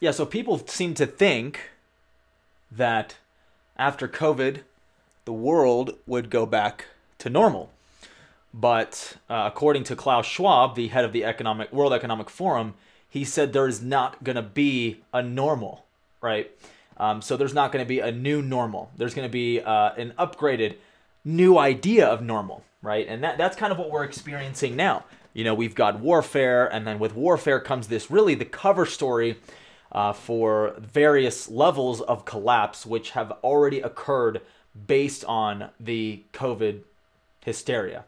yeah, so people seem to think that after COVID, the world would go back to normal. But uh, according to Klaus Schwab, the head of the economic World Economic Forum, he said there is not going to be a normal, right? Um, so there's not going to be a new normal. There's going to be uh, an upgraded new idea of normal, right? And that, that's kind of what we're experiencing now. You know, we've got warfare, and then with warfare comes this really the cover story uh, for various levels of collapse, which have already occurred based on the COVID hysteria.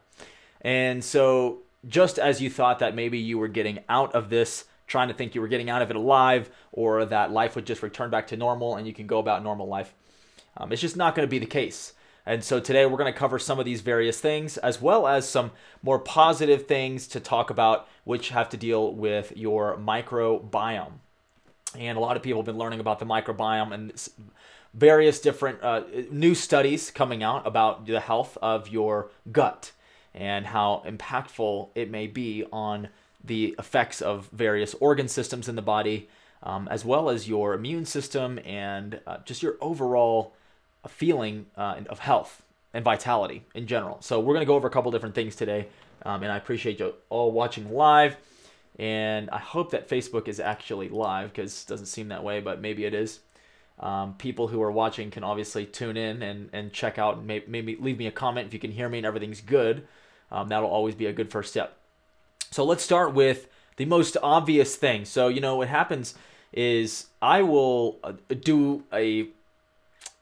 And so, just as you thought that maybe you were getting out of this, trying to think you were getting out of it alive, or that life would just return back to normal and you can go about normal life, um, it's just not going to be the case. And so today we're going to cover some of these various things, as well as some more positive things to talk about, which have to deal with your microbiome. And a lot of people have been learning about the microbiome and various different uh, new studies coming out about the health of your gut and how impactful it may be on the effects of various organ systems in the body, um, as well as your immune system and uh, just your overall feeling uh, of health and vitality in general. So, we're going to go over a couple different things today, um, and I appreciate you all watching live. And I hope that Facebook is actually live because it doesn't seem that way, but maybe it is. Um, people who are watching can obviously tune in and, and check out and maybe, maybe leave me a comment if you can hear me and everything's good. Um, that'll always be a good first step. So let's start with the most obvious thing. So, you know, what happens is I will uh, do a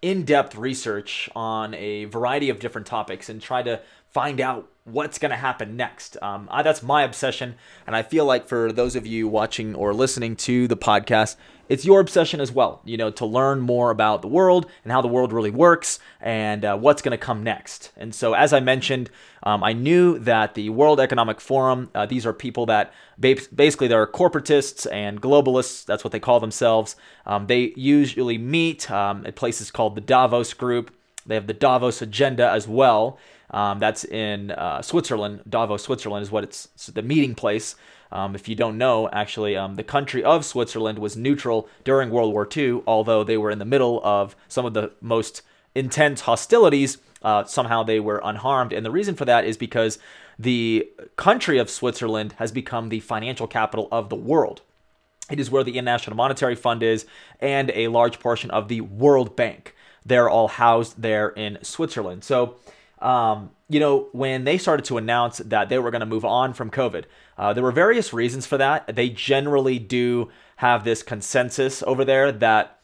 in-depth research on a variety of different topics and try to find out what's going to happen next. Um, I, that's my obsession, and I feel like for those of you watching or listening to the podcast, it's your obsession as well. You know, to learn more about the world and how the world really works and uh, what's going to come next. And so, as I mentioned, um, I knew that the World Economic Forum, uh, these are people that basically they're corporatists and globalists. That's what they call themselves. Um, they usually meet um, at places called the Davos Group. They have the Davos Agenda as well. Um, that's in uh, Switzerland. Davos, Switzerland is what it's, it's the meeting place. Um, if you don't know, actually, um, the country of Switzerland was neutral during World War II, although they were in the middle of some of the most intense hostilities. Uh, somehow they were unharmed. And the reason for that is because the country of Switzerland has become the financial capital of the world. It is where the International Monetary Fund is and a large portion of the World Bank. They're all housed there in Switzerland. So, um, you know, when they started to announce that they were going to move on from COVID, uh, there were various reasons for that. They generally do have this consensus over there that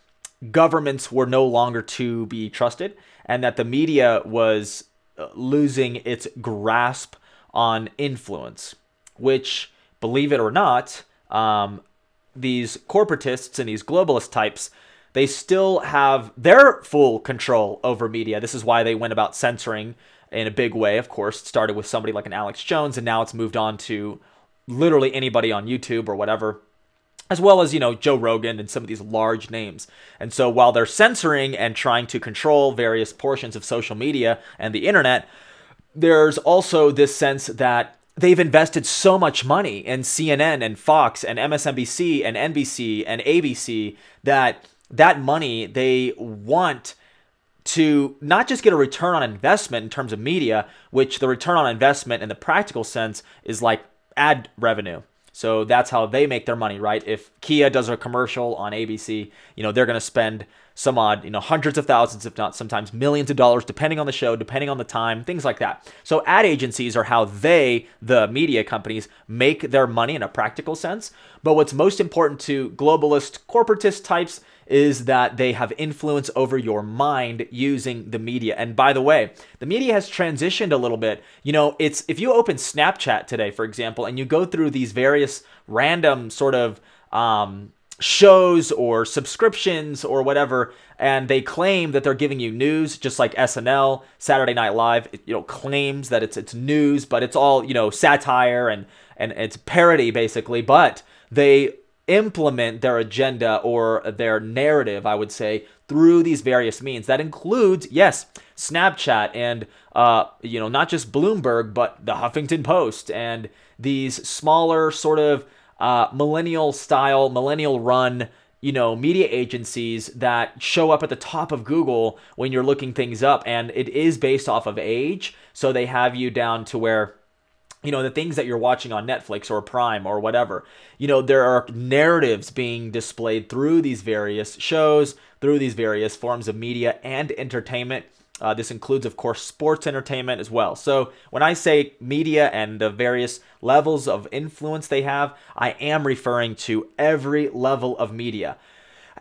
governments were no longer to be trusted and that the media was uh, losing its grasp on influence, which, believe it or not, um, these corporatists and these globalist types they still have their full control over media. This is why they went about censoring in a big way, of course. It started with somebody like an Alex Jones, and now it's moved on to literally anybody on YouTube or whatever, as well as, you know, Joe Rogan and some of these large names. And so while they're censoring and trying to control various portions of social media and the internet, there's also this sense that they've invested so much money in CNN and Fox and MSNBC and NBC and ABC that that money they want to not just get a return on investment in terms of media, which the return on investment in the practical sense is like ad revenue. So that's how they make their money, right? If Kia does a commercial on ABC, you know, they're going to spend some odd, you know, hundreds of thousands, if not sometimes millions of dollars, depending on the show, depending on the time, things like that. So ad agencies are how they, the media companies, make their money in a practical sense. But what's most important to globalist corporatist types is that they have influence over your mind using the media. And by the way, the media has transitioned a little bit. You know, it's if you open Snapchat today, for example, and you go through these various random sort of um, shows or subscriptions or whatever and they claim that they're giving you news just like SNL Saturday Night Live it, you know claims that it's it's news but it's all you know satire and and it's parody basically but they implement their agenda or their narrative, I would say, through these various means. That includes, yes, Snapchat and, uh, you know, not just Bloomberg, but the Huffington Post and these smaller sort of uh, millennial style, millennial run you know, media agencies that show up at the top of Google when you're looking things up. And it is based off of age. So they have you down to where you know the things that you're watching on Netflix or Prime or whatever. You know there are narratives being displayed through these various shows, through these various forms of media and entertainment. Uh, this includes, of course, sports entertainment as well. So when I say media and the various levels of influence they have, I am referring to every level of media.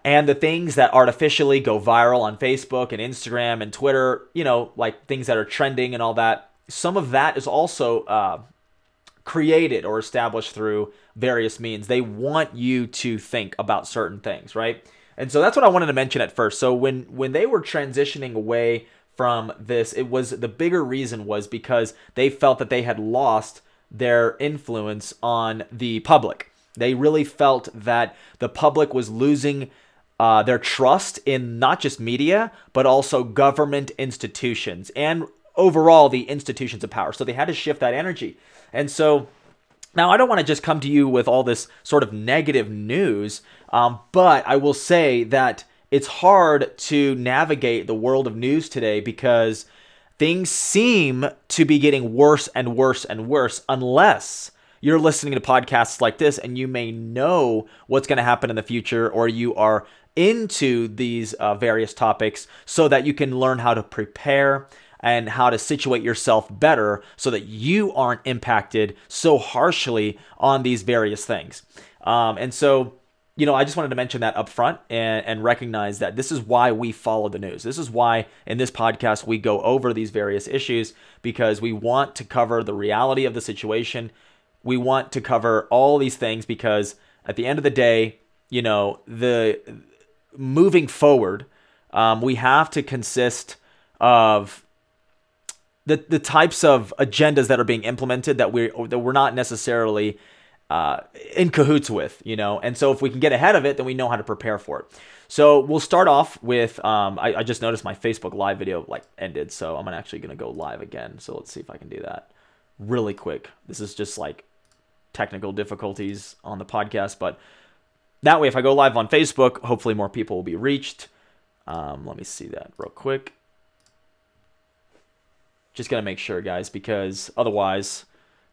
And the things that artificially go viral on Facebook and Instagram and Twitter, you know, like things that are trending and all that, some of that is also uh, created or established through various means. They want you to think about certain things, right? And so that's what I wanted to mention at first. So when when they were transitioning away from this, it was the bigger reason was because they felt that they had lost their influence on the public. They really felt that the public was losing uh, their trust in not just media, but also government institutions and overall the institutions of power. So they had to shift that energy. And so now I don't want to just come to you with all this sort of negative news, um, but I will say that it's hard to navigate the world of news today because things seem to be getting worse and worse and worse unless you're listening to podcasts like this and you may know what's going to happen in the future or you are into these uh, various topics so that you can learn how to prepare and how to situate yourself better so that you aren't impacted so harshly on these various things. Um, and so, you know, I just wanted to mention that up front and, and recognize that this is why we follow the news. This is why in this podcast we go over these various issues because we want to cover the reality of the situation. We want to cover all these things because at the end of the day, you know, the moving forward, um, we have to consist of the the types of agendas that are being implemented that we that we're not necessarily uh, in cahoots with, you know. And so if we can get ahead of it, then we know how to prepare for it. So we'll start off with um, I, I just noticed my Facebook live video like ended, so I'm actually gonna go live again. So let's see if I can do that really quick. This is just like technical difficulties on the podcast, but that way, if I go live on Facebook, hopefully more people will be reached. Um, let me see that real quick. Just got to make sure, guys, because otherwise,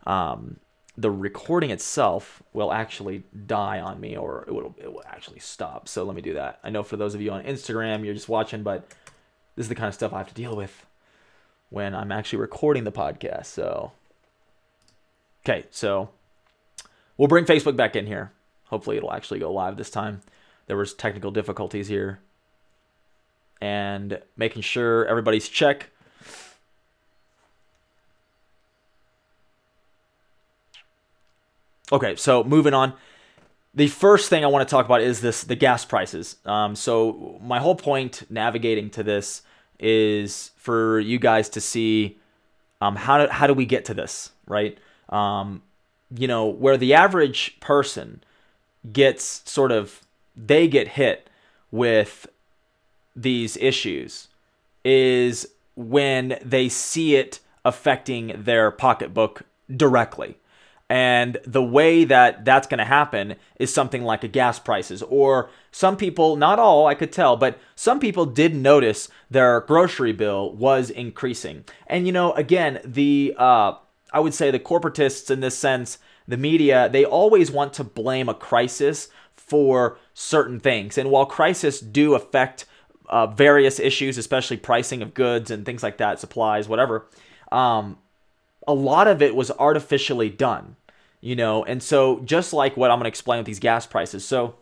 um, the recording itself will actually die on me or it will, it will actually stop. So let me do that. I know for those of you on Instagram, you're just watching, but this is the kind of stuff I have to deal with when I'm actually recording the podcast. So, okay, so we'll bring Facebook back in here. Hopefully, it'll actually go live this time. There was technical difficulties here, and making sure everybody's check Okay, so moving on. The first thing I want to talk about is this the gas prices. Um, so my whole point navigating to this is for you guys to see um, how do, how do we get to this, right? Um, you know, where the average person gets sort of they get hit with these issues is when they see it affecting their pocketbook directly. And the way that that's going to happen is something like a gas prices. Or some people, not all, I could tell, but some people did notice their grocery bill was increasing. And, you know, again, the, uh, I would say the corporatists in this sense, the media, they always want to blame a crisis for certain things. And while crises do affect uh, various issues, especially pricing of goods and things like that, supplies, whatever, um, a lot of it was artificially done you know? And so just like what i'm going to explain with these gas prices so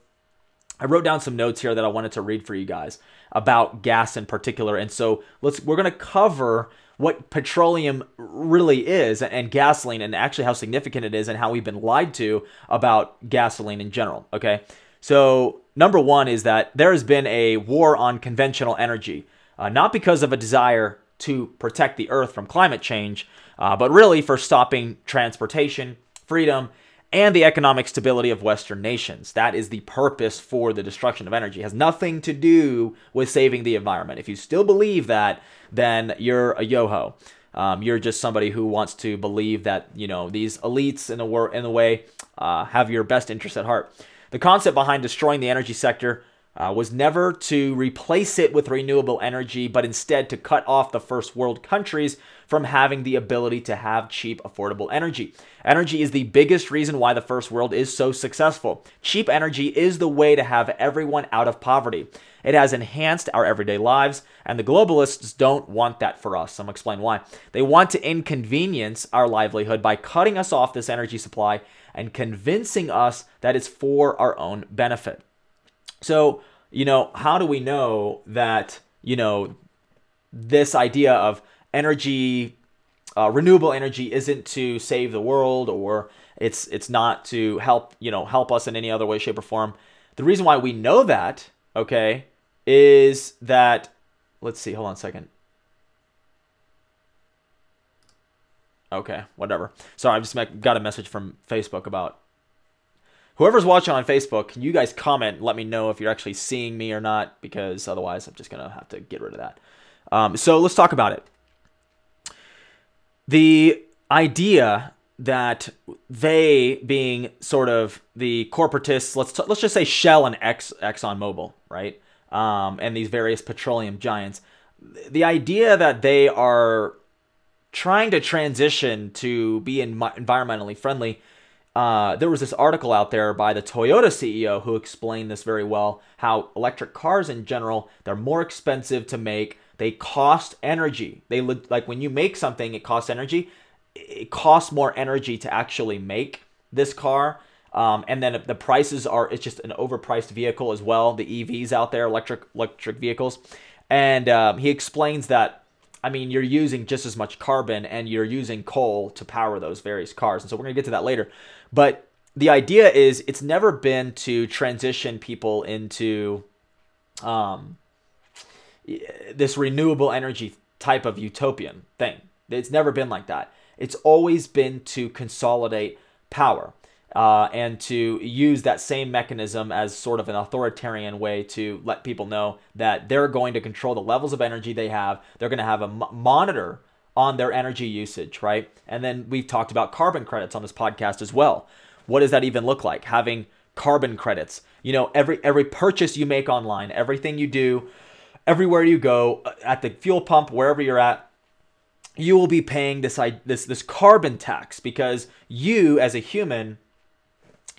i wrote down some notes here that i wanted to read for you guys about gas in particular. And so let's we're going to cover what petroleum really is and gasoline and actually how significant it is and how we've been lied to about gasoline in general okay? So number one is that there has been a war on conventional energy uh, not because of a desire to protect the earth from climate change uh, but really for stopping transportation freedom, and the economic stability of Western nations. That is the purpose for the destruction of energy. It has nothing to do with saving the environment. If you still believe that, then you're a yoho. Um, you're just somebody who wants to believe that you know these elites in the war in the way uh, have your best interest at heart. The concept behind destroying the energy sector uh, was never to replace it with renewable energy, but instead to cut off the first world countries from having the ability to have cheap, affordable energy. Energy is the biggest reason why the first world is so successful. Cheap energy is the way to have everyone out of poverty. It has enhanced our everyday lives, and the globalists don't want that for us. I'm explain why. They want to inconvenience our livelihood by cutting us off this energy supply and convincing us that it's for our own benefit. So, you know, how do we know that, you know, this idea of energy, uh, renewable energy isn't to save the world or it's it's not to help, you know, help us in any other way, shape, or form. The reason why we know that, okay, is that let's see, hold on a second. Okay, whatever. Sorry, I just got a message from Facebook about whoever's watching on Facebook, can you guys comment let me know if you're actually seeing me or not? Because otherwise, I'm just gonna have to get rid of that. Um, so let's talk about it. The idea that they, being sort of the corporatists, let's t- let's just say Shell and Ex Exxon Mobil, right, um, and these various petroleum giants, the idea that they are trying to transition to be environmentally friendly uh, there was this article out there by the Toyota CEO who explained this very well how electric cars in general they're more expensive to make they cost energy. They look like when you make something it costs energy. It costs more energy to actually make this car um, and then the prices are it's just an overpriced vehicle as well. The evs out there electric electric vehicles. And um, he explains that I mean, you're using just as much carbon and you're using coal to power those various cars. And so we're going to get to that later. But the idea is it's never been to transition people into um, this renewable energy type of utopian thing. It's never been like that. It's always been to consolidate power uh, and to use that same mechanism as sort of an authoritarian way to let people know that they're going to control the levels of energy they have. They're going to have a m- monitor on their energy usage, right? And then we've talked about carbon credits on this podcast as well. What does that even look like? Having carbon credits. You know, every every purchase you make online, everything you do, everywhere you go, uh, at the fuel pump, wherever you're at, you will be paying this this this carbon tax because you as a human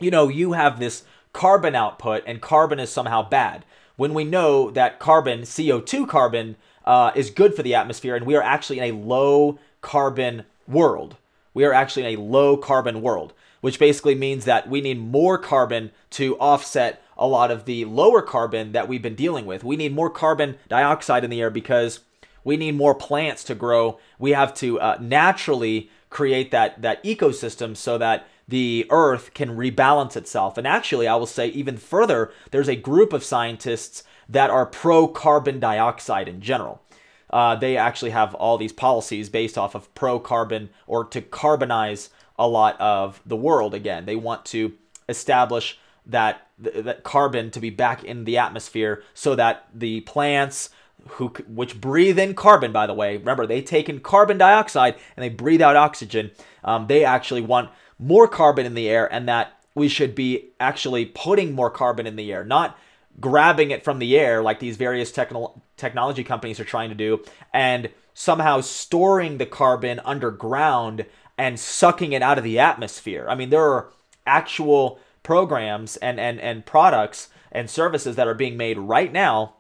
you know, you have this carbon output and carbon is somehow bad. When we know that carbon, CO2 carbon, uh, is good for the atmosphere and we are actually in a low carbon world. We are actually in a low carbon world, which basically means that we need more carbon to offset a lot of the lower carbon that we've been dealing with. We need more carbon dioxide in the air because we need more plants to grow. We have to uh, naturally create that that ecosystem so that the earth can rebalance itself. And actually, I will say even further, there's a group of scientists that are pro carbon dioxide in general. Uh, they actually have all these policies based off of pro carbon or to carbonize a lot of the world again. They want to establish that that carbon to be back in the atmosphere so that the plants who which breathe in carbon by the way remember they take in carbon dioxide and they breathe out oxygen um, they actually want more carbon in the air and that we should be actually putting more carbon in the air, not grabbing it from the air like these various techno- technology companies are trying to do and somehow storing the carbon underground and sucking it out of the atmosphere. I mean, there are actual programs and, and, and products and services that are being made right now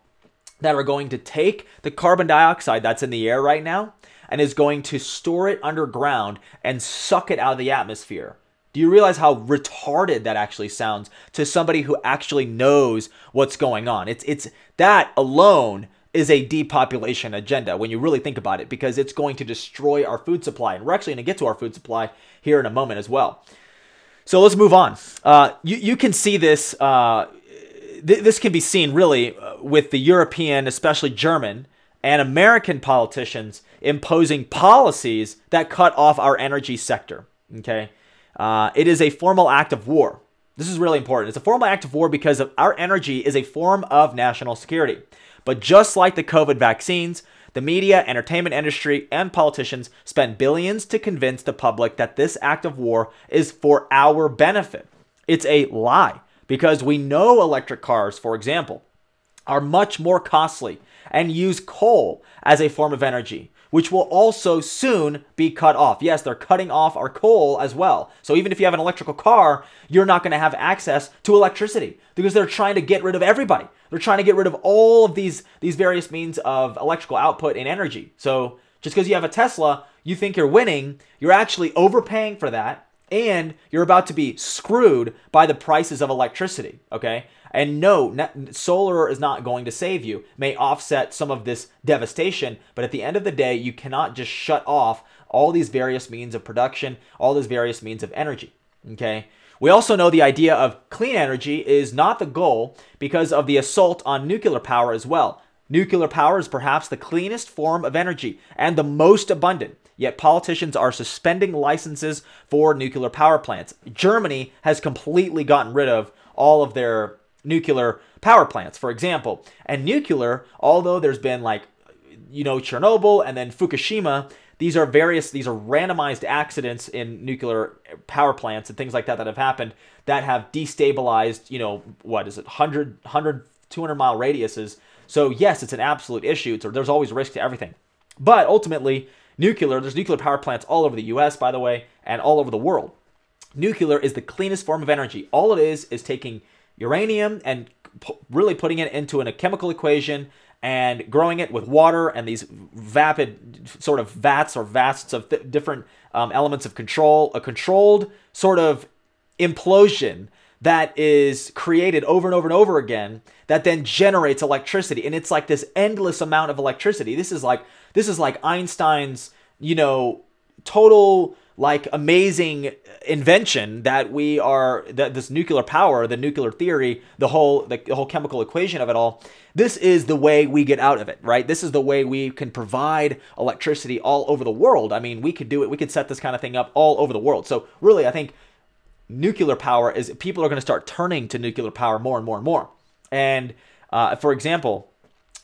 that are going to take the carbon dioxide that's in the air right now and is going to store it underground and suck it out of the atmosphere. Do you realize how retarded that actually sounds to somebody who actually knows what's going on? It's it's that alone is a depopulation agenda when you really think about it because it's going to destroy our food supply. And we're actually going to get to our food supply here in a moment as well. So let's move on. Uh, you, you can see this. Uh, th- this can be seen really uh, with the European, especially German, and American politicians imposing policies that cut off our energy sector. Okay, uh, it is a formal act of war. This is really important. It's a formal act of war because of our energy is a form of national security. But just like the COVID vaccines, the media, entertainment industry, and politicians spend billions to convince the public that this act of war is for our benefit. It's a lie. Because we know electric cars, for example, are much more costly and use coal as a form of energy, which will also soon be cut off. Yes, they're cutting off our coal as well. So even if you have an electrical car, you're not going to have access to electricity because they're trying to get rid of everybody. They're trying to get rid of all of these these various means of electrical output and energy. So just because you have a Tesla, you think you're winning, you're actually overpaying for that and you're about to be screwed by the prices of electricity, okay? And no, solar is not going to save you. may offset some of this devastation, but at the end of the day, you cannot just shut off all these various means of production, all these various means of energy. Okay? We also know the idea of clean energy is not the goal because of the assault on nuclear power as well. Nuclear power is perhaps the cleanest form of energy and the most abundant. Yet politicians are suspending licenses for nuclear power plants. Germany has completely gotten rid of all of their nuclear power plants, for example. And nuclear, although there's been like, you know, Chernobyl and then Fukushima, these are various, these are randomized accidents in nuclear power plants and things like that that have happened that have destabilized, you know, what is it, 100, 100 200 mile radiuses. So, yes, it's an absolute issue. It's, there's always risk to everything. But ultimately, nuclear, there's nuclear power plants all over the US, by the way, and all over the world. Nuclear is the cleanest form of energy. All it is is taking uranium and really putting it into a chemical equation and growing it with water and these vapid sort of vats or vasts of th- different um, elements of control, a controlled sort of implosion that is created over and over and over again that then generates electricity and it's like this endless amount of electricity this is like this is like einstein's you know total like amazing invention that we are that this nuclear power, the nuclear theory, the whole the, whole chemical equation of it all. This is the way we get out of it, right? This is the way we can provide electricity all over the world. I mean, we could do it. We could set this kind of thing up all over the world. So really, I think nuclear power is people are going to start turning to nuclear power more and more and more. And uh, for example,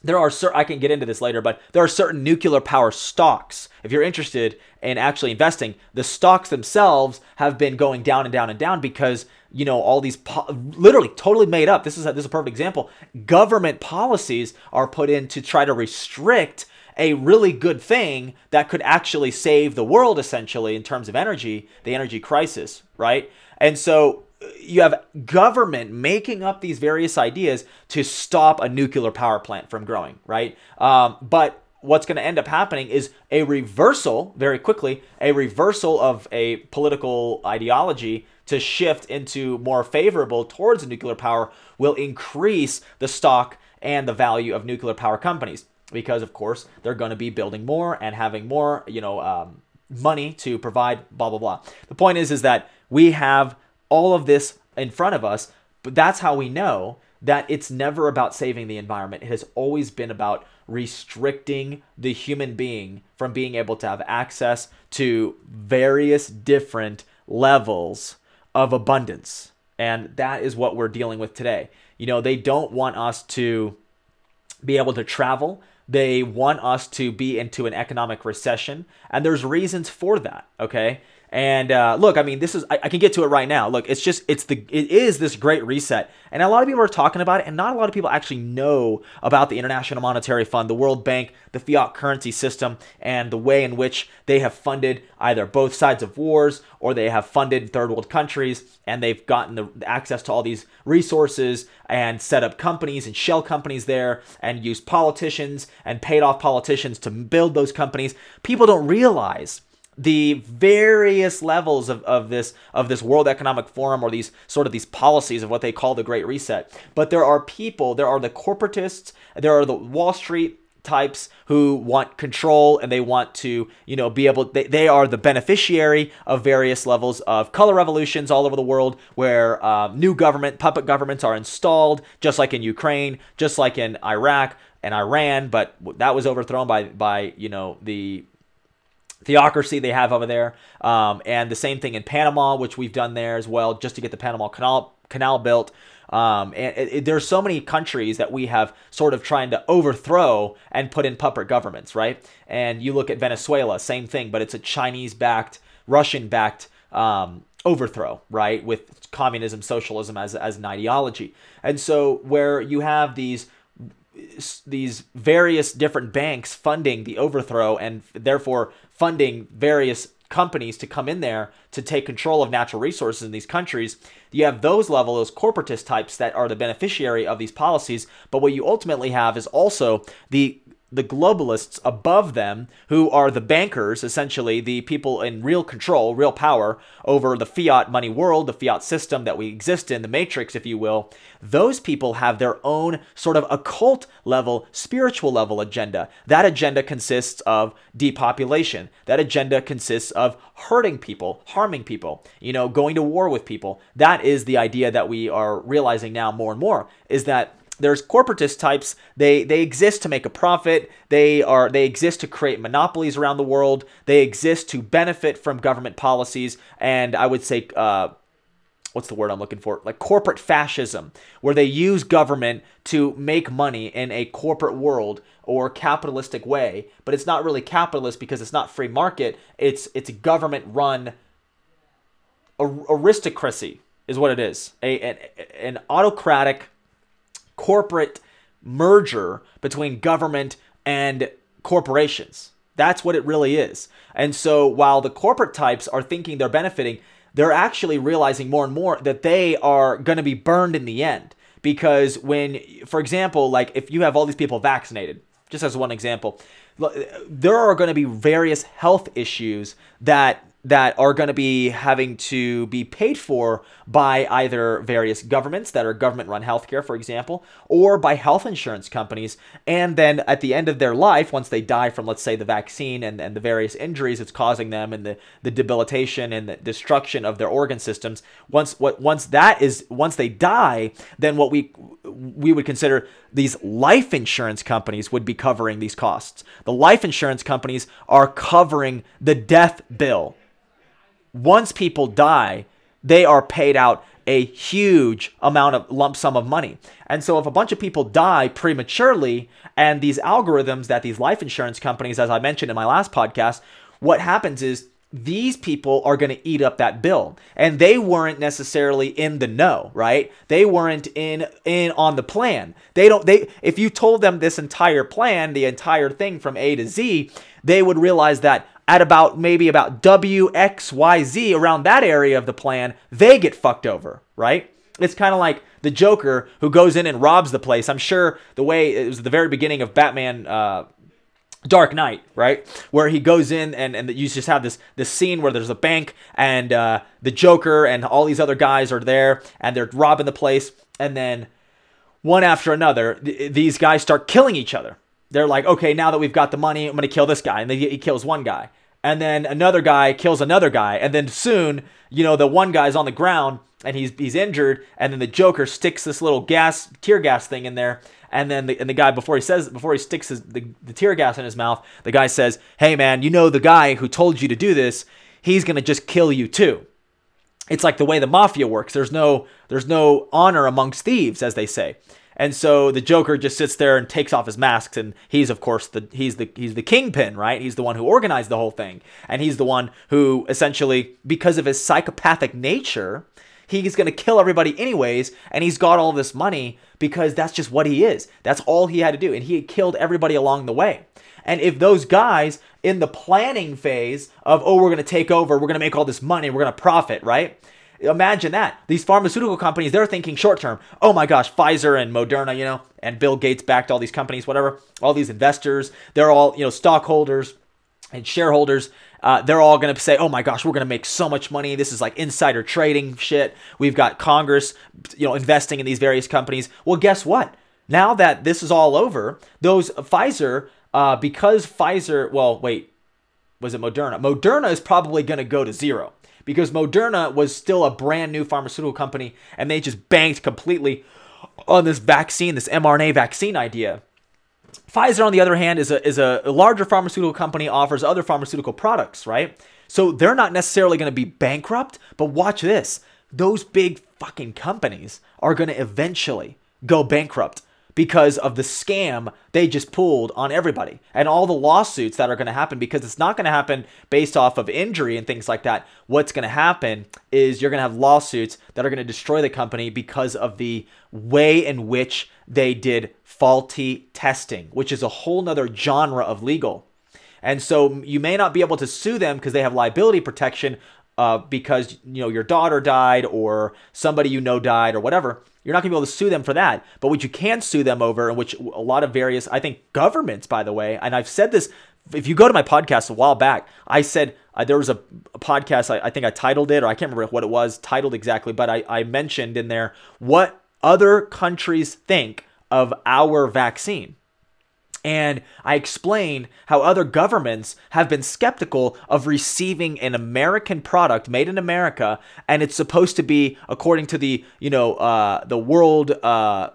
there are certain, I can get into this later, but there are certain nuclear power stocks. If you're interested in actually investing, the stocks themselves have been going down and down and down because you know all these po- literally totally made up. This is a, this is a perfect example. Government policies are put in to try to restrict a really good thing that could actually save the world essentially in terms of energy, the energy crisis, right? And so you have government making up these various ideas to stop a nuclear power plant from growing, right? Um, but what's going to end up happening is a reversal very quickly, a reversal of a political ideology to shift into more favorable towards nuclear power will increase the stock and the value of nuclear power companies because of course they're going to be building more and having more you know um, money to provide blah blah blah the point is is that we have all of this in front of us. But that's how we know that it's never about saving the environment. It has always been about restricting the human being from being able to have access to various different levels of abundance. And that is what we're dealing with today. You know, they don't want us to be able to travel. They want us to be into an economic recession. And there's reasons for that, okay? And uh, look, I mean, this is I, I, can get to it right now. Look, it's just it's the it is this great reset, and a lot of people are talking about it, and not a lot of people actually know about the International Monetary Fund, the World Bank, the fiat currency system, and the way in which they have funded either both sides of wars or they have funded third world countries, and they've gotten the access to all these resources and set up companies and shell companies there, and used politicians and paid off politicians to build those companies. People don't realize the various levels of, of this of this World Economic Forum or these sort of these policies of what they call the Great Reset. But there are people, there are the corporatists, there are the Wall Street types who want control and they want to you know be able they, they are the beneficiary of various levels of color revolutions all over the world where um, new government puppet governments are installed just like in ukraine just like in iraq and iran but that was overthrown by by you know the theocracy they have over there. Um, and the same thing in Panama, which we've done there as well, just to get the Panama Canal canal built. Um, and it, it, there's so many countries that we have sort of trying to overthrow and put in puppet governments, right? And you look at Venezuela, same thing, but it's a Chinese-backed, Russian-backed um, overthrow, right? With communism, socialism as, as an ideology. And so where you have these these various different banks funding the overthrow and therefore funding various companies to come in there to take control of natural resources in these countries. You have those level, those corporatist types that are the beneficiary of these policies. But what you ultimately have is also the the globalists above them, who are the bankers, essentially the people in real control, real power over the fiat money world, the fiat system that we exist in, the matrix, if you will, those people have their own sort of occult level, spiritual level agenda. That agenda consists of depopulation. That agenda consists of hurting people, harming people, you know, going to war with people. That is the idea that we are realizing now more and more is that there's corporatist types. They they exist to make a profit. They are they exist to create monopolies around the world. They exist to benefit from government policies. And i would say uh, what's the word i'm looking for? Like corporate fascism where they use government to make money in a corporate world or capitalistic way. But it's not really capitalist because it's not free market. It's it's government run aristocracy is what it is. A, an, an autocratic corporate merger between government and corporations. That's what it really is. And so while the corporate types are thinking they're benefiting, they're actually realizing more and more that they are going to be burned in the end. Because when, for example, like if you have all these people vaccinated, just as one example, there are going to be various health issues that that are going to be having to be paid for by either various governments that are government run healthcare, for example, or by health insurance companies. And then at the end of their life, once they die from, let's say, the vaccine and, and the various injuries it's causing them and the, the debilitation and the destruction of their organ systems, once what once that is once they die, then what we we would consider these life insurance companies would be covering these costs. The life insurance companies are covering the death bill once people die, they are paid out a huge amount of lump sum of money. And so if a bunch of people die prematurely and these algorithms that these life insurance companies as I mentioned in my last podcast, what happens is these people are going to eat up that bill. And they weren't necessarily in the know right? They weren't in in on the plan. They don't they if you told them this entire plan the entire thing from a to z they would realize that at about maybe about WXYZ around that area of the plan, they get fucked over, right? It's kind of like the Joker who goes in and robs the place. I'm sure the way it was the very beginning of Batman uh, Dark Knight, right? Where he goes in and, and you just have this this scene where there's a bank and uh, the Joker and all these other guys are there and they're robbing the place and then one after another th- these guys start killing each other they're like, okay, now that we've got the money, I'm going to kill this guy. And then he kills one guy. And then another guy kills another guy. And then soon, you know, the one guy's on the ground and he's he's injured. And then the Joker sticks this little gas, tear gas thing in there. And then the, and the guy, before he says, before he sticks his, the, the tear gas in his mouth, the guy says, hey, man, you know, the guy who told you to do this, he's going to just kill you too it's like the way the mafia works there's no there's no honor amongst thieves as they say and so the Joker just sits there and takes off his masks, and he's of course the he's the he's the kingpin, right? He's the one who organized the whole thing, and he's the one who essentially, because of his psychopathic nature, he's going to kill everybody anyways, and he's got all this money because that's just what he is. That's all he had to do, and he killed everybody along the way. And if those guys in the planning phase of oh we're going to take over, we're going to make all this money, we're going to profit, right? Imagine that. These pharmaceutical companies, they're thinking short term. Oh my gosh, Pfizer and Moderna, you know, and Bill Gates backed all these companies, whatever. All these investors, they're all, you know, stockholders and shareholders. Uh, they're all going to say, oh my gosh, we're going to make so much money. This is like insider trading shit. We've got Congress, you know, investing in these various companies. Well, guess what? Now that this is all over, those Pfizer, uh, because Pfizer, well, wait, was it Moderna? Moderna is probably going to go to zero because Moderna was still a brand new pharmaceutical company and they just banked completely on this vaccine, this mRNA vaccine idea. Pfizer, on the other hand, is a, is a larger pharmaceutical company, offers other pharmaceutical products, right? So they're not necessarily going to be bankrupt, but watch this. Those big fucking companies are going to eventually go bankrupt because of the scam they just pulled on everybody and all the lawsuits that are going to happen because it's not going to happen based off of injury and things like that. What's going to happen is you're going to have lawsuits that are going to destroy the company because of the way in which they did faulty testing, which is a whole nother genre of legal. And so you may not be able to sue them because they have liability protection uh, because you know your daughter died or somebody you know died or whatever. You're not going to be able to sue them for that. But what you can sue them over, and which a lot of various, I think, governments, by the way, and I've said this. If you go to my podcast a while back, I said uh, there was a, a podcast. I, I, think I titled it, or I can't remember what it was titled exactly, but I, I mentioned in there what other countries think of our vaccine. And I explain how other governments have been skeptical of receiving an American product made in America, and it's supposed to be according to the you know uh, the world. Uh,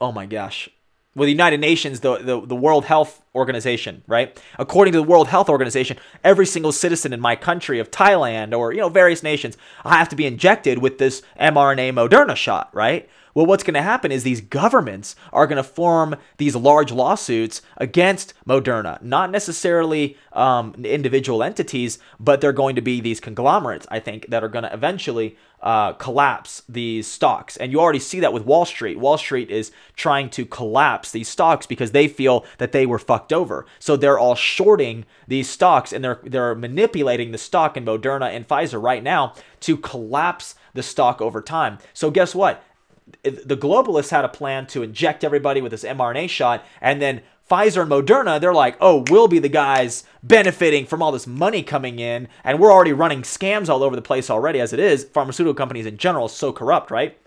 oh my gosh, well, the United Nations, the, the, the World Health Organization, right? According to the World Health Organization, every single citizen in my country of Thailand or, you know, various nations I have to be injected with this mRNA Moderna shot, right? Well, what's going to happen is these governments are going to form these large lawsuits against Moderna, not necessarily um, individual entities, but they're going to be these conglomerates, I think, that are going to eventually uh, collapse these stocks. And you already see that with Wall Street. Wall Street is trying to collapse these stocks because they feel that they were fucked over. So they're all shorting these stocks and they're they're manipulating the stock in Moderna and Pfizer right now to collapse the stock over time. So guess what? The globalists had a plan to inject everybody with this mRNA shot, and then Pfizer and Moderna, they're like, oh, we'll be the guys benefiting from all this money coming in, and we're already running scams all over the place already as it is. Pharmaceutical companies in general so corrupt, right?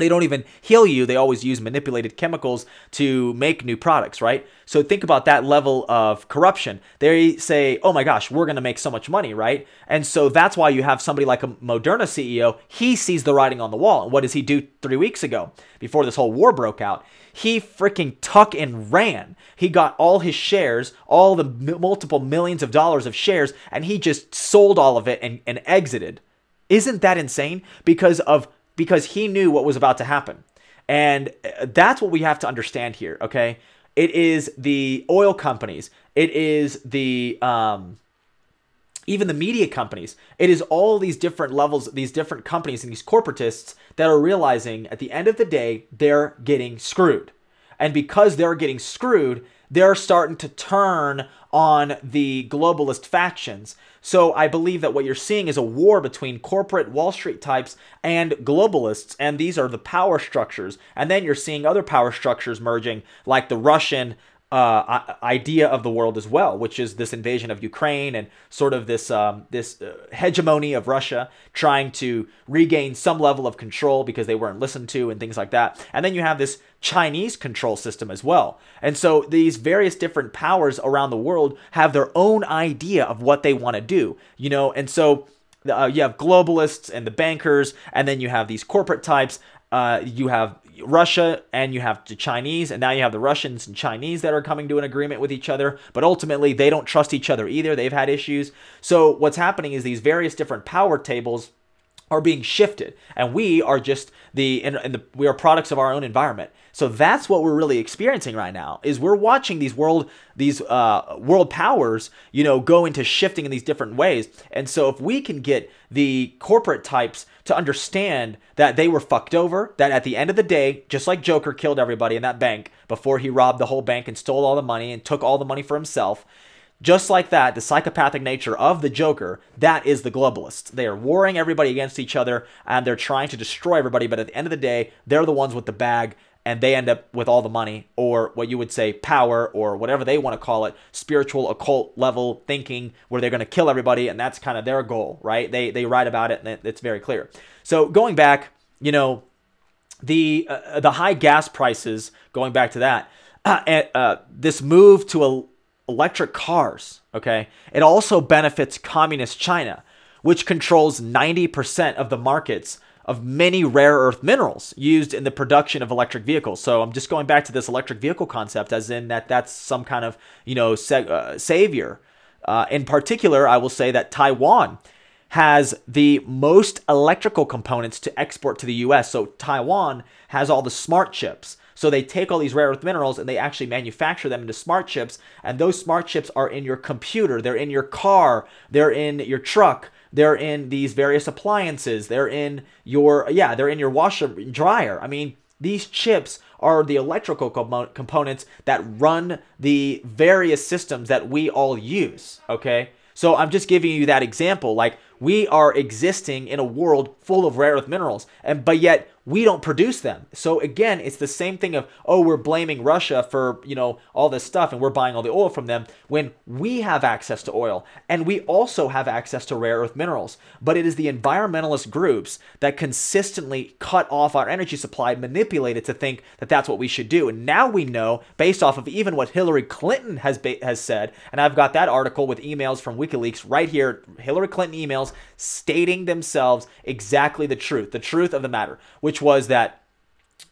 They don't even heal you. They always use manipulated chemicals to make new products, right? So think about that level of corruption. They say, oh my gosh, we're going to make so much money, right? And so that's why you have somebody like a Moderna CEO. He sees the writing on the wall. And what does he do three weeks ago before this whole war broke out? He freaking tuck and ran. He got all his shares, all the multiple millions of dollars of shares, and he just sold all of it and, and exited. Isn't that insane? Because of because he knew what was about to happen. And uh, that's what we have to understand here, okay? It is the oil companies, it is the um, even the media companies. It is all these different levels, these different companies and these corporatists that are realizing at the end of the day, they're getting screwed. And because they're getting screwed, they're starting to turn on the globalist factions. So I believe that what you're seeing is a war between corporate Wall Street types and globalists, and these are the power structures. And then you're seeing other power structures merging, like the Russian uh, idea of the world as well, which is this invasion of Ukraine and sort of this um, this uh, hegemony of Russia trying to regain some level of control because they weren't listened to and things like that. And then you have this Chinese control system as well. And so these various different powers around the world have their own idea of what they want to do, you know. And so uh, you have globalists and the bankers, and then you have these corporate types. Uh, you have Russia and you have the Chinese, and now you have the Russians and Chinese that are coming to an agreement with each other, but ultimately they don't trust each other either. They've had issues. So, what's happening is these various different power tables are being shifted and we are just the and, and the we are products of our own environment. So that's what we're really experiencing right now is we're watching these world these uh, world powers you know go into shifting in these different ways. And so if we can get the corporate types to understand that they were fucked over that at the end of the day just like joker killed everybody in that bank before he robbed the whole bank and stole all the money and took all the money for himself just like that, the psychopathic nature of the Joker, that is the globalists. They are warring everybody against each other and they're trying to destroy everybody, but at the end of the day, they're the ones with the bag and they end up with all the money or what you would say power or whatever they want to call it, spiritual occult level thinking where they're going to kill everybody and that's kind of their goal, right? They they write about it and it's very clear. So going back, you know, the uh, the high gas prices, going back to that, uh, uh, this move to a electric cars, okay? It also benefits communist China, which controls 90% of the markets of many rare earth minerals used in the production of electric vehicles. So I'm just going back to this electric vehicle concept as in that that's some kind of, you know, sa- uh, savior. Uh, in particular, I will say that Taiwan has the most electrical components to export to the US. So Taiwan has all the smart chips. So they take all these rare earth minerals and they actually manufacture them into smart chips. And those smart chips are in your computer, they're in your car, they're in your truck, they're in these various appliances, they're in your, yeah, they're in your washer dryer. I mean, these chips are the electrical components that run the various systems that we all use, okay? So I'm just giving you that example. Like, we are existing in a world full of rare earth minerals, and but yet we don't produce them. So again, it's the same thing of, oh, we're blaming Russia for, you know, all this stuff and we're buying all the oil from them when we have access to oil and we also have access to rare earth minerals. But it is the environmentalist groups that consistently cut off our energy supply, manipulate it to think that that's what we should do. And now we know, based off of even what Hillary Clinton has ba- has said, and I've got that article with emails from WikiLeaks right here, Hillary Clinton emails stating themselves exactly the truth, the truth of the matter, which was that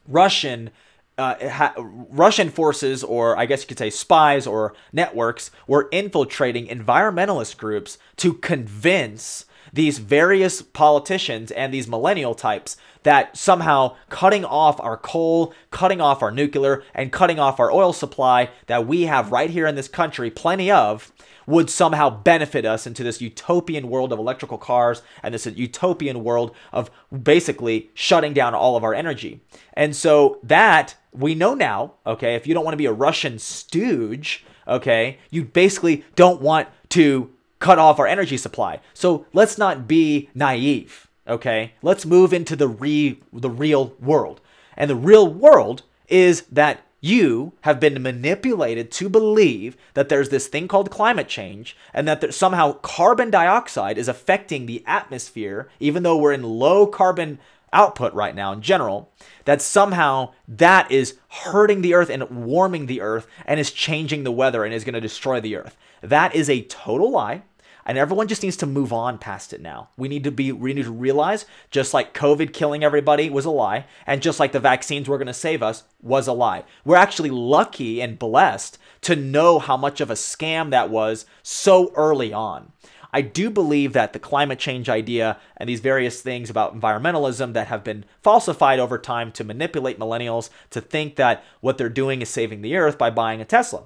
Russian uh, ha- Russian forces, or I guess you could say spies or networks, were infiltrating environmentalist groups to convince these various politicians and these millennial types that somehow cutting off our coal, cutting off our nuclear, and cutting off our oil supply that we have right here in this country, plenty of, would somehow benefit us into this utopian world of electrical cars and this utopian world of basically shutting down all of our energy. And so that we know now, okay, if you don't want to be a Russian stooge, okay, you basically don't want to cut off our energy supply. So let's not be naive, okay? Let's move into the re- the real world. And the real world is that you have been manipulated to believe that there's this thing called climate change and that somehow carbon dioxide is affecting the atmosphere, even though we're in low carbon output right now in general, that somehow that is hurting the earth and warming the earth and is changing the weather and is going to destroy the earth. That is a total lie and everyone just needs to move on past it now. We need to be we need to realize just like COVID killing everybody was a lie, and just like the vaccines were going to save us was a lie. We're actually lucky and blessed to know how much of a scam that was so early on. I do believe that the climate change idea and these various things about environmentalism that have been falsified over time to manipulate millennials to think that what they're doing is saving the earth by buying a Tesla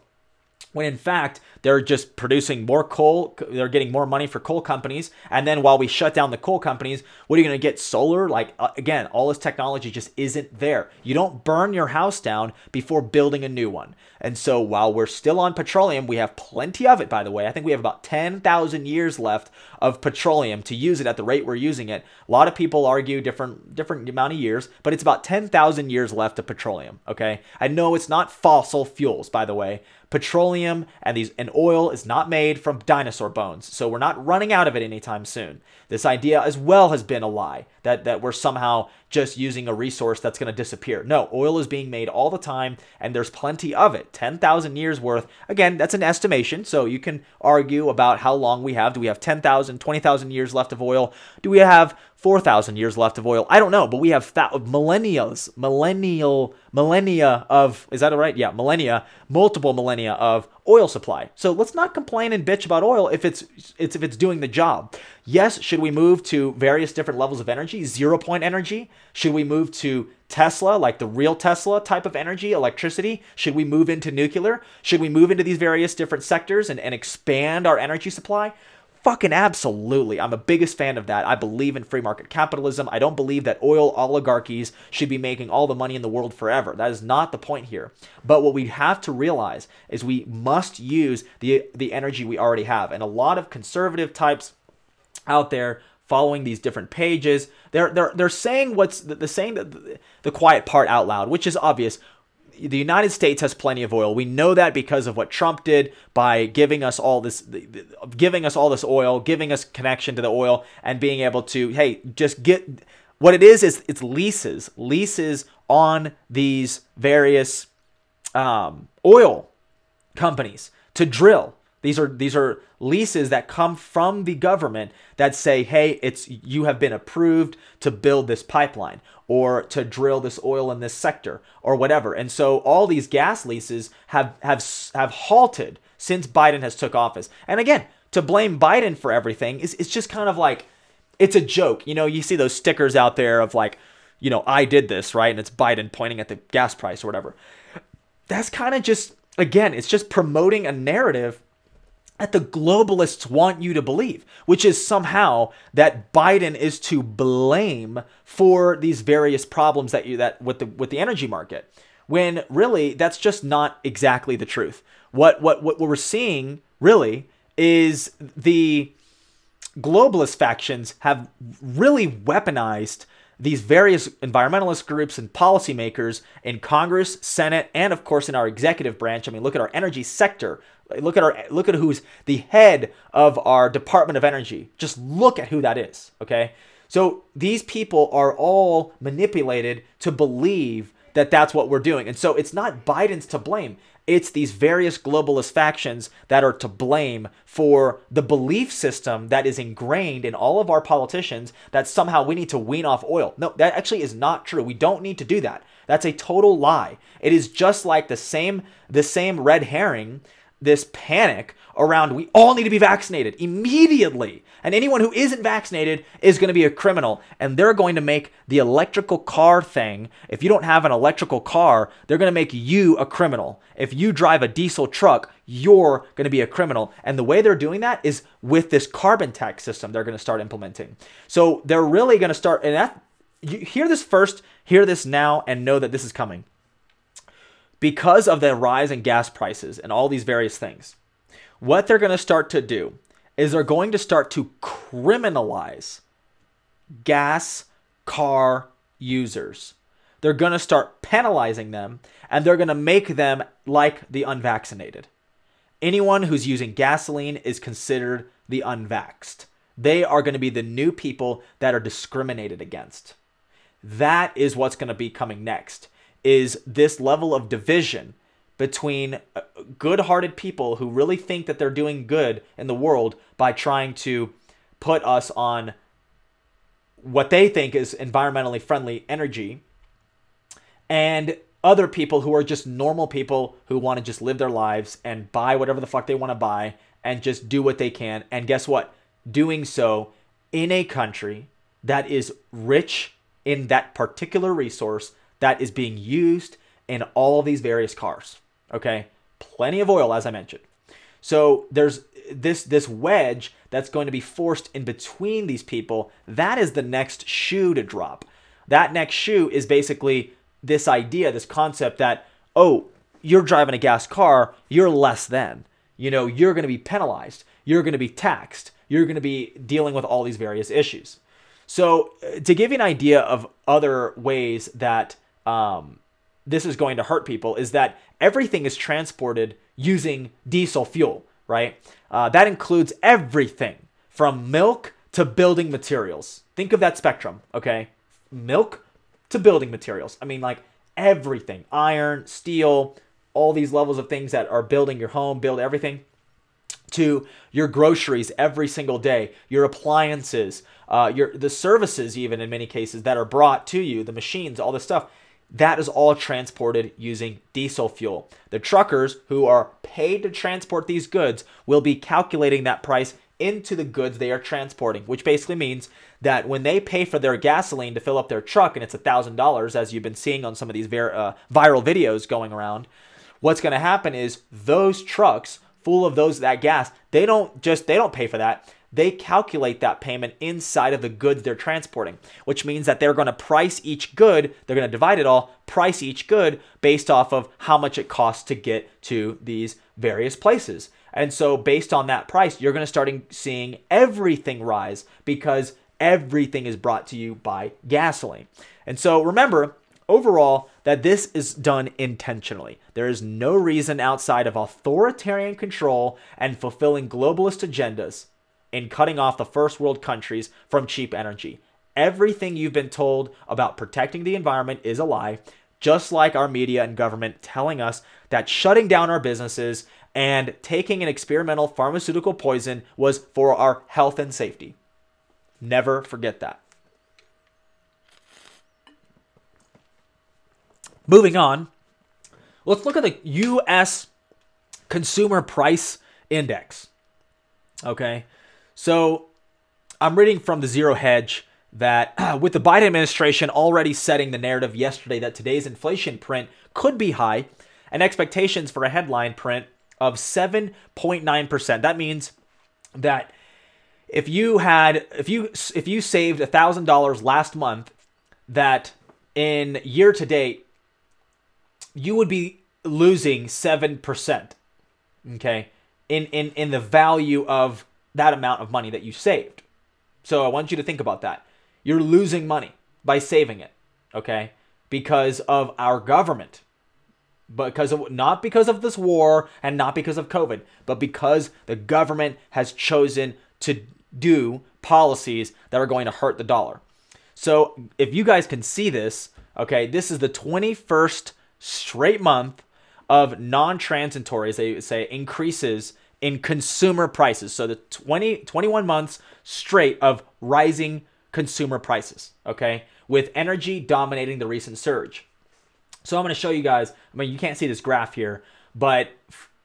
when in fact they're just producing more coal they're getting more money for coal companies. And then while we shut down the coal companies what are you going to get? Solar? Like uh, again all this technology just isn't there. You don't burn your house down before building a new one. And so while we're still on petroleum we have plenty of it by the way. I think we have about 10,000 years left of petroleum to use it at the rate we're using it. A lot of people argue different different amount of years but it's about 10,000 years left of petroleum okay? I know it's not fossil fuels by the way petroleum and these and oil is not made from dinosaur bones. So we're not running out of it anytime soon. This idea as well has been a lie that that we're somehow just using a resource that's going to disappear. No, oil is being made all the time and there's plenty of it. 10,000 years worth. Again, that's an estimation, so you can argue about how long we have. Do we have 10,000, 20,000 years left of oil? Do we have 4,000 years left of oil. I don't know, but we have th- millennials, millennial, millennia of, is that right? Yeah, millennia, multiple millennia of oil supply. So let's not complain and bitch about oil if it's, it's if it's doing the job. Yes, should we move to various different levels of energy? Zero point energy? Should we move to Tesla, like the real Tesla type of energy, electricity? Should we move into nuclear? Should we move into these various different sectors and, and expand our energy supply? Fucking absolutely. I'm a biggest fan of that. I believe in free market capitalism. I don't believe that oil oligarchies should be making all the money in the world forever. That is not the point here. But what we have to realize is we must use the the energy we already have. And a lot of conservative types out there following these different pages, they're they're they're saying what's the, saying the, the quiet part out loud, which is obvious the United States has plenty of oil. We know that because of what Trump did by giving us all this, giving us all this oil, giving us connection to the oil, and being able to, hey, just get what it is is it's leases, leases on these various um, oil companies to drill. These are these are leases that come from the government that say, "Hey, it's you have been approved to build this pipeline or to drill this oil in this sector or whatever." And so all these gas leases have have have halted since Biden has took office. And again, to blame Biden for everything is it's just kind of like it's a joke. You know, you see those stickers out there of like you know, I did this, right? And it's Biden pointing at the gas price or whatever. That's kind of just, again, it's just promoting a narrative that the globalists want you to believe, which is somehow that Biden is to blame for these various problems that you that with the with the energy market. When really that's just not exactly the truth. What what what we're seeing really is the globalist factions have really weaponized these various environmentalist groups and policymakers in Congress, Senate, and of course in our executive branch. I mean, look at our energy sector. Look at our look at who's the head of our Department of Energy. Just look at who that is, okay? So these people are all manipulated to believe that that's what we're doing. And so it's not Biden's to blame. It's these various globalist factions that are to blame for the belief system that is ingrained in all of our politicians that somehow we need to wean off oil. No, that actually is not true. We don't need to do that. That's a total lie. It is just like the same the same red herring this panic around we all need to be vaccinated immediately. And anyone who isn't vaccinated is going to be a criminal. And they're going to make the electrical car thing. If you don't have an electrical car, they're going to make you a criminal. If you drive a diesel truck, you're going to be a criminal. And the way they're doing that is with this carbon tax system they're going to start implementing. So they're really going to start, and that, you hear this first, hear this now, and know that this is coming because of the rise in gas prices and all these various things, what they're going to start to do is they're going to start to criminalize gas car users. They're going to start penalizing them and they're going to make them like the unvaccinated. Anyone who's using gasoline is considered the unvaxxed. They are going to be the new people that are discriminated against. That is what's going to be coming next is this level of division between uh, good-hearted people who really think that they're doing good in the world by trying to put us on what they think is environmentally friendly energy and other people who are just normal people who want to just live their lives and buy whatever the fuck they want to buy and just do what they can. And guess what? Doing so in a country that is rich in that particular resource that is being used in all of these various cars. Okay, plenty of oil, as I mentioned. So there's this this wedge that's going to be forced in between these people. That is the next shoe to drop. That next shoe is basically this idea, this concept that oh, you're driving a gas car, you're less than. You know, you're going to be penalized. You're going to be taxed. You're going to be dealing with all these various issues. So, uh, to give you an idea of other ways that um, this is going to hurt people is that everything is transported using diesel fuel, right? Uh, that includes everything from milk to building materials. Think of that spectrum, okay? Milk to building materials. I mean, like everything iron, steel, all these levels of things that are building your home, build everything to your groceries every single day, your appliances, uh, your the services even in many cases that are brought to you, the machines, all this stuff that is all transported using diesel fuel. The truckers who are paid to transport these goods will be calculating that price into the goods they are transporting, which basically means that when they pay for their gasoline to fill up their truck and it's $1,000, as you've been seeing on some of these vir- uh, viral videos going around, what's going to happen is those trucks full of those that gas, they don't just they don't pay for that they calculate that payment inside of the goods they're transporting, which means that they're going to price each good, they're going to divide it all, price each good based off of how much it costs to get to these various places. And so, based on that price, you're going to start seeing everything rise because everything is brought to you by gasoline. And so, remember, overall, that this is done intentionally. There is no reason outside of authoritarian control and fulfilling globalist agendas in cutting off the first world countries from cheap energy. Everything you've been told about protecting the environment is a lie, just like our media and government telling us that shutting down our businesses and taking an experimental pharmaceutical poison was for our health and safety. Never forget that. Moving on, let's look at the US Consumer Price Index. Okay. So I'm reading from the Zero Hedge. that with the Biden administration already setting the narrative yesterday that today's inflation print could be high and expectations for a headline print of 7.9%. That means that if you had if you if you saved $1000 last month that in year to date you would be losing 7%. Okay? In in in the value of that amount of money that you saved. So I want you to think about that. You're losing money by saving it, okay? Because of our government. Because of not because of this war and not because of COVID, but because the government has chosen to do policies that are going to hurt the dollar. So if you guys can see this, okay, this is the 21st straight month of non-transitory, as they say, increases in consumer prices. So the 20, 21 months straight of rising consumer prices, okay, with energy dominating the recent surge. So I'm going to show you guys, I mean, you can't see this graph here, but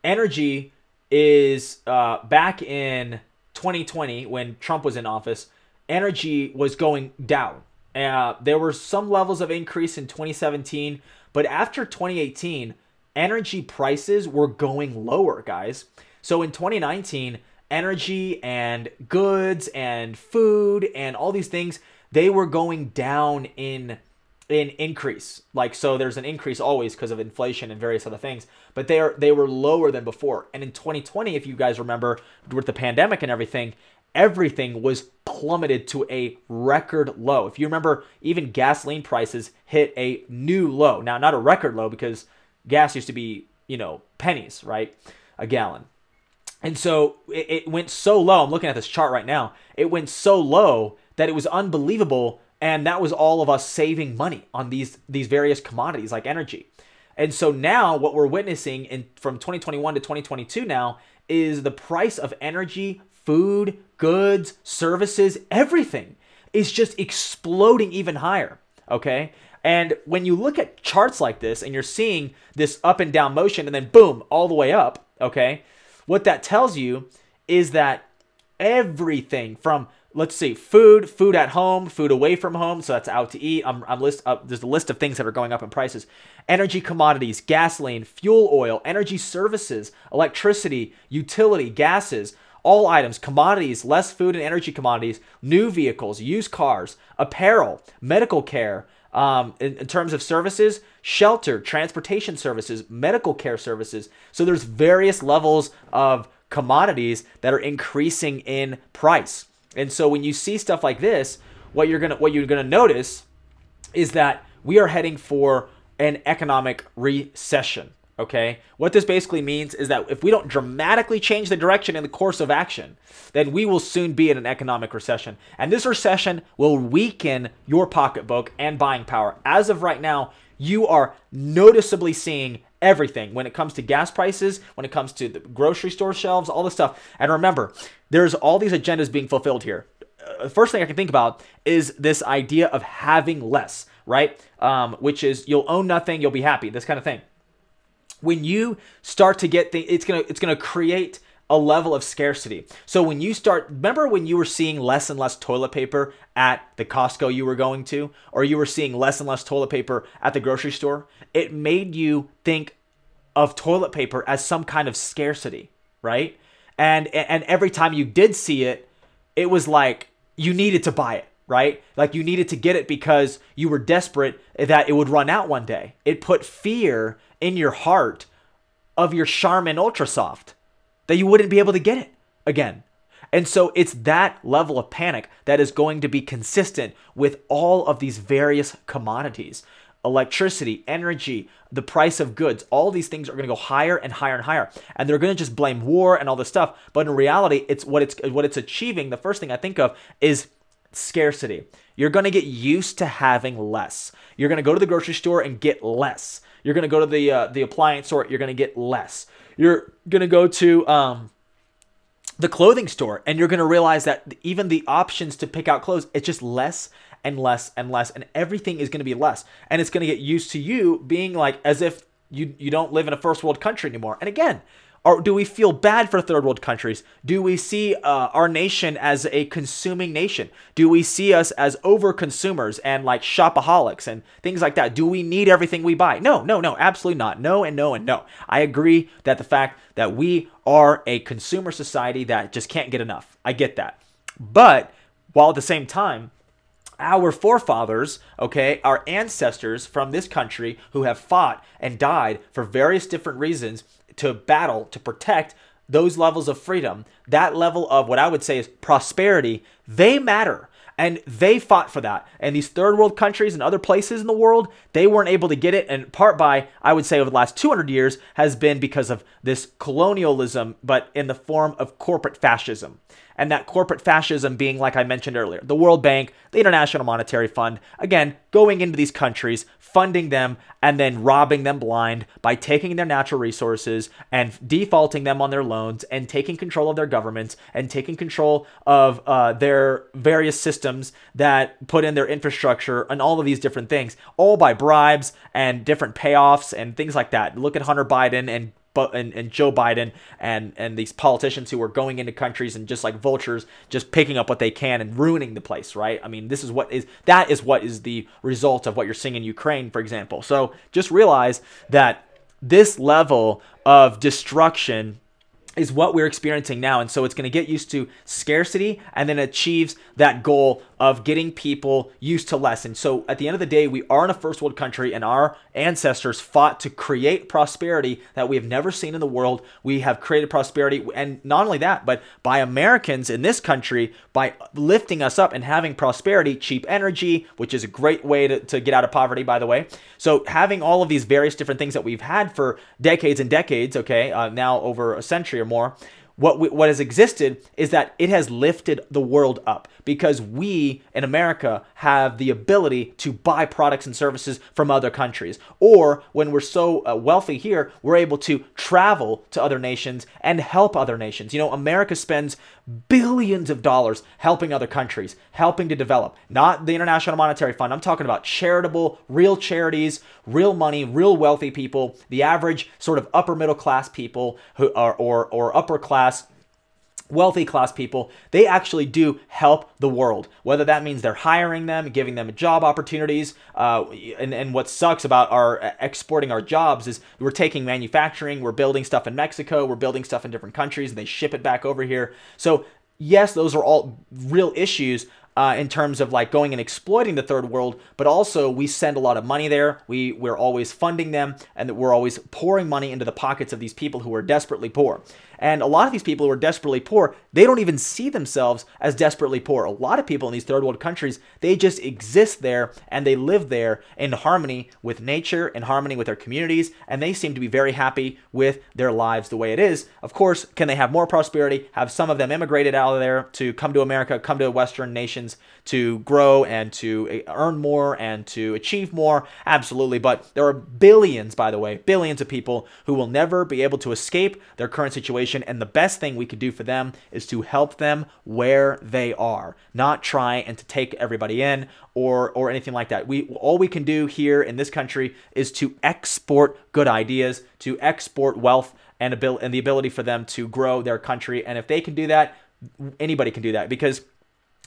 energy is uh, back in 2020 when Trump was in office, energy was going down. Uh, there were some levels of increase in 2017, but after 2018, energy prices were going lower, guys. So in 2019, energy and goods and food and all these things they were going down in in increase. Like so there's an increase always because of inflation and various other things but they are they were lower than before. And in 2020 if you guys remember with the pandemic and everything everything was plummeted to a record low. If you remember even gasoline prices hit a new low. Now not a record low because gas used to be you know pennies right a gallon and so it, it went so low. I'm looking at this chart right now. It went so low that it was unbelievable. And that was all of us saving money on these these various commodities like energy. And so now what we're witnessing in from 2021 to 2022 now is the price of energy, food, goods, services, everything is just exploding even higher. Okay? And when you look at charts like this and you're seeing this up and down motion and then boom, all the way up, okay? What that tells you is that everything from let's see food food at home food away from home so that's out to eat i'm, I'm list uh, there's a list of things that are going up in prices. Energy commodities gasoline fuel oil energy services electricity utility gases all items commodities less food and energy commodities new vehicles used cars apparel medical care um, in, in terms of services, shelter, transportation services, medical care services. So there's various levels of commodities that are increasing in price. And so when you see stuff like this, what you're gonna what you're gonna notice is that we are heading for an economic recession. Okay. What this basically means is that if we don't dramatically change the direction in the course of action, then we will soon be in an economic recession. And this recession will weaken your pocketbook and buying power. As of right now, you are noticeably seeing everything when it comes to gas prices, when it comes to the grocery store shelves, all this stuff. And remember, there's all these agendas being fulfilled here. Uh, the first thing I can think about is this idea of having less, right? Um, which is you'll own nothing, you'll be happy, this kind of thing when you start to get the it's gonna it's gonna create a level of scarcity. So when you start, remember when you were seeing less and less toilet paper at the Costco you were going to, or you were seeing less and less toilet paper at the grocery store? It made you think of toilet paper as some kind of scarcity, right? And and every time you did see it, it was like you needed to buy it, right? Like you needed to get it because you were desperate that it would run out one day. It put fear in your heart of your Charmin Ultra Soft that you wouldn't be able to get it again. And so it's that level of panic that is going to be consistent with all of these various commodities electricity, energy, the price of goods, all these things are going to go higher and higher and higher. And they're going to just blame war and all this stuff, but in reality, it's what it's what it's achieving. The first thing I think of is scarcity. You're going to get used to having less. You're going to go to the grocery store and get less. You're going to go to the uh, the appliance store. You're going to get less. You're going to go to um, the clothing store and you're going to realize that even the options to pick out clothes, it's just less and less and less, and everything is going to be less. And it's going to get used to you being like as if you you don't live in a first world country anymore. And again, Or do we feel bad for third world countries? Do we see uh, our nation as a consuming nation? Do we see us as over consumers and like shopaholics and things like that? Do we need everything we buy? No, no, no, absolutely not. No, and no, and no. I agree that the fact that we are a consumer society that just can't get enough. I get that. But while at the same time, our forefathers, okay, our ancestors from this country who have fought and died for various different reasons to battle, to protect those levels of freedom, that level of what I would say is prosperity, they matter. And they fought for that. And these third world countries and other places in the world, they weren't able to get it. And part by, I would say, over the last 200 years has been because of this colonialism, but in the form of corporate fascism and that corporate fascism being, like I mentioned earlier, the World Bank, the International Monetary Fund, again, going into these countries, funding them, and then robbing them blind by taking their natural resources and defaulting them on their loans and taking control of their governments and taking control of uh, their various systems that put in their infrastructure and all of these different things, all by bribes and different payoffs and things like that. Look at Hunter Biden and and, and Joe Biden and and these politicians who are going into countries and just like vultures, just picking up what they can and ruining the place, right? I mean, this is what is that is what is the result of what you're seeing in Ukraine, for example. So just realize that this level of destruction is what we're experiencing now. And so it's going to get used to scarcity and then achieves that goal of getting people used to less. And so at the end of the day, we are in a first world country and our ancestors fought to create prosperity that we have never seen in the world. We have created prosperity. And not only that, but by Americans in this country, by lifting us up and having prosperity, cheap energy, which is a great way to, to get out of poverty, by the way. So having all of these various different things that we've had for decades and decades, okay, uh, now over a century or more, what we, what has existed is that it has lifted the world up because we in America have the ability to buy products and services from other countries. Or when we're so uh, wealthy here, we're able to travel to other nations and help other nations. You know, America spends billions of dollars helping other countries, helping to develop. Not the International Monetary Fund. I'm talking about charitable, real charities, real money, real wealthy people, the average sort of upper middle class people who are or or upper class wealthy class people, they actually do help the world. Whether that means they're hiring them, giving them job opportunities, uh, and, and what sucks about our uh, exporting our jobs is we're taking manufacturing, we're building stuff in Mexico, we're building stuff in different countries, and they ship it back over here. So yes, those are all real issues, uh, in terms of like going and exploiting the third world, but also we send a lot of money there. We we're always funding them, and that we're always pouring money into the pockets of these people who are desperately poor. And a lot of these people who are desperately poor, they don't even see themselves as desperately poor. A lot of people in these third world countries, they just exist there and they live there in harmony with nature, in harmony with their communities, and they seem to be very happy with their lives the way it is. Of course, can they have more prosperity? Have some of them immigrated out of there to come to America, come to Western nations to grow and to eh, earn more and to achieve more? Absolutely. But there are billions, by the way, billions of people who will never be able to escape their current situation. And the best thing we could do for them is to help them where they are, not try and to take everybody in or or anything like that. We all we can do here in this country is to export good ideas, to export wealth and abil- and the ability for them to grow their country. And if they can do that, anybody can do that because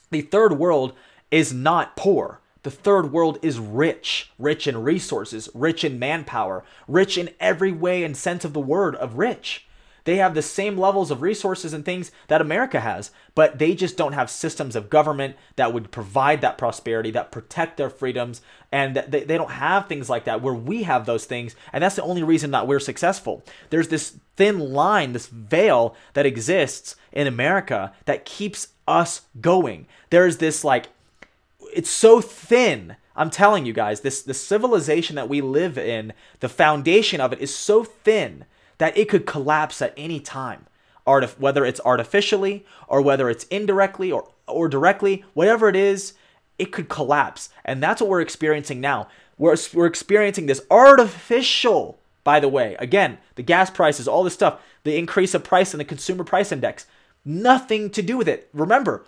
the third world is not poor. The third world is rich, rich in resources, rich in manpower, rich in every way and sense of the word of rich. They have the same levels of resources and things that America has, but they just don't have systems of government that would provide that prosperity, that protect their freedoms, and they, they don't have things like that where we have those things. And that's the only reason that we're successful. There's this thin line, this veil that exists in America that keeps us going. There's this like, it's so thin. I'm telling you guys, this the civilization that we live in, the foundation of it is so thin that it could collapse at any time. Artif- whether it's artificially or whether it's indirectly or or directly, whatever it is, it could collapse. And that's what we're experiencing now. We're, we're experiencing this artificial, by the way, again, the gas prices, all this stuff, the increase of price in the consumer price index, nothing to do with it. Remember,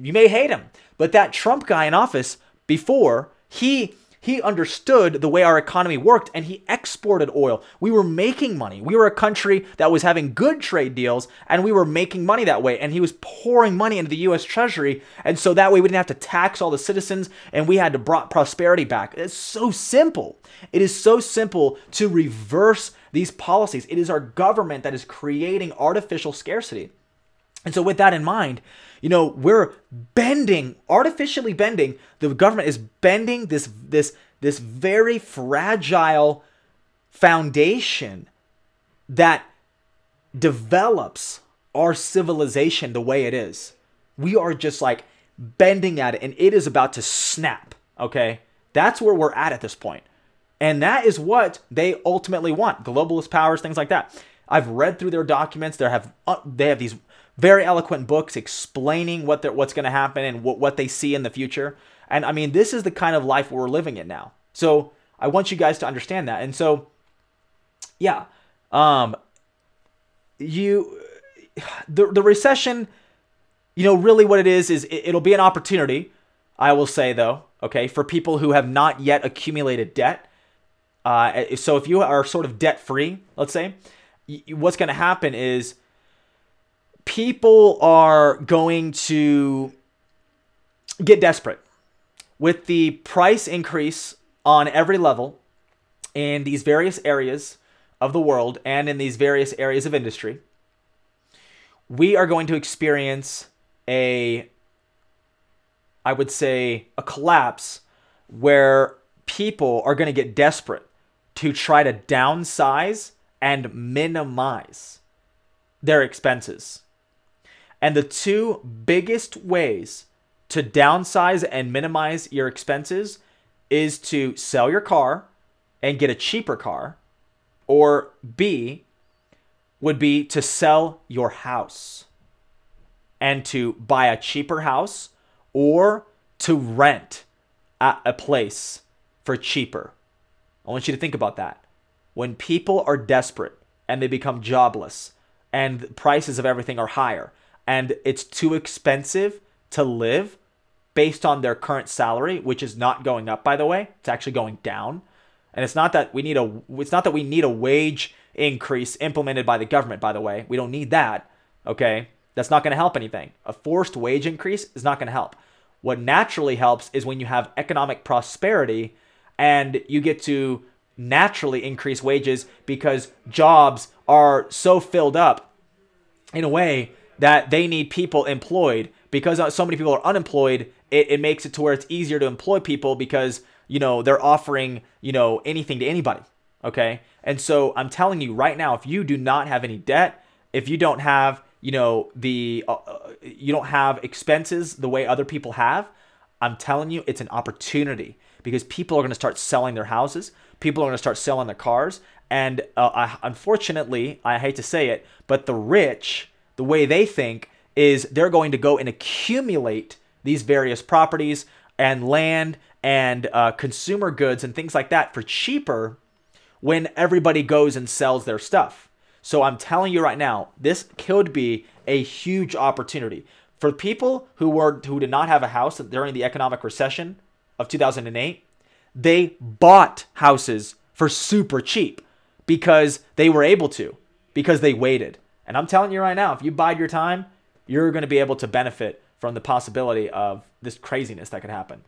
you may hate him, but that Trump guy in office before, he he understood the way our economy worked and he exported oil. We were making money. We were a country that was having good trade deals and we were making money that way. And he was pouring money into the US Treasury. And so that way we didn't have to tax all the citizens and we had to brought prosperity back. It's so simple. It is so simple to reverse these policies. It is our government that is creating artificial scarcity. And so, with that in mind, you know, we're bending, artificially bending. The government is bending this this this very fragile foundation that develops our civilization the way it is. We are just like bending at it and it is about to snap, okay? That's where we're at at this point. And that is what they ultimately want. Globalist powers, things like that. I've read through their documents. They have uh, they have these very eloquent books explaining what what's going to happen and what, what they see in the future. And I mean, this is the kind of life we're living in now. So I want you guys to understand that. And so, yeah, um, you, the the recession, you know, really what it is is it, it'll be an opportunity. I will say though, okay, for people who have not yet accumulated debt. Uh, so if you are sort of debt free, let's say, what's going to happen is people are going to get desperate with the price increase on every level in these various areas of the world and in these various areas of industry. We are going to experience a, I would say, a collapse where people are going to get desperate to try to downsize and minimize their expenses. And the two biggest ways to downsize and minimize your expenses is to sell your car and get a cheaper car, or B would be to sell your house and to buy a cheaper house or to rent at a place for cheaper. I want you to think about that. When people are desperate and they become jobless and prices of everything are higher and it's too expensive to live based on their current salary, which is not going up by the way, it's actually going down. And it's not that we need a it's not that we need a wage increase implemented by the government by the way. We don't need that, okay? That's not going to help anything. A forced wage increase is not going to help. What naturally helps is when you have economic prosperity and you get to naturally increase wages because jobs are so filled up in a way that they need people employed because uh, so many people are unemployed it, it makes it to where it's easier to employ people because you know they're offering you know anything to anybody okay and so i'm telling you right now if you do not have any debt if you don't have you know the uh, uh you don't have expenses the way other people have i'm telling you it's an opportunity because people are going to start selling their houses people are going to start selling their cars. And uh, I, unfortunately, I hate to say it, but the rich, the way they think is they're going to go and accumulate these various properties and land and uh, consumer goods and things like that for cheaper when everybody goes and sells their stuff. So I'm telling you right now, this could be a huge opportunity for people who were who did not have a house during the economic recession of 2008 they bought houses for super cheap because they were able to, because they waited. And I'm telling you right now, if you bide your time, you're going to be able to benefit from the possibility of this craziness that could happen.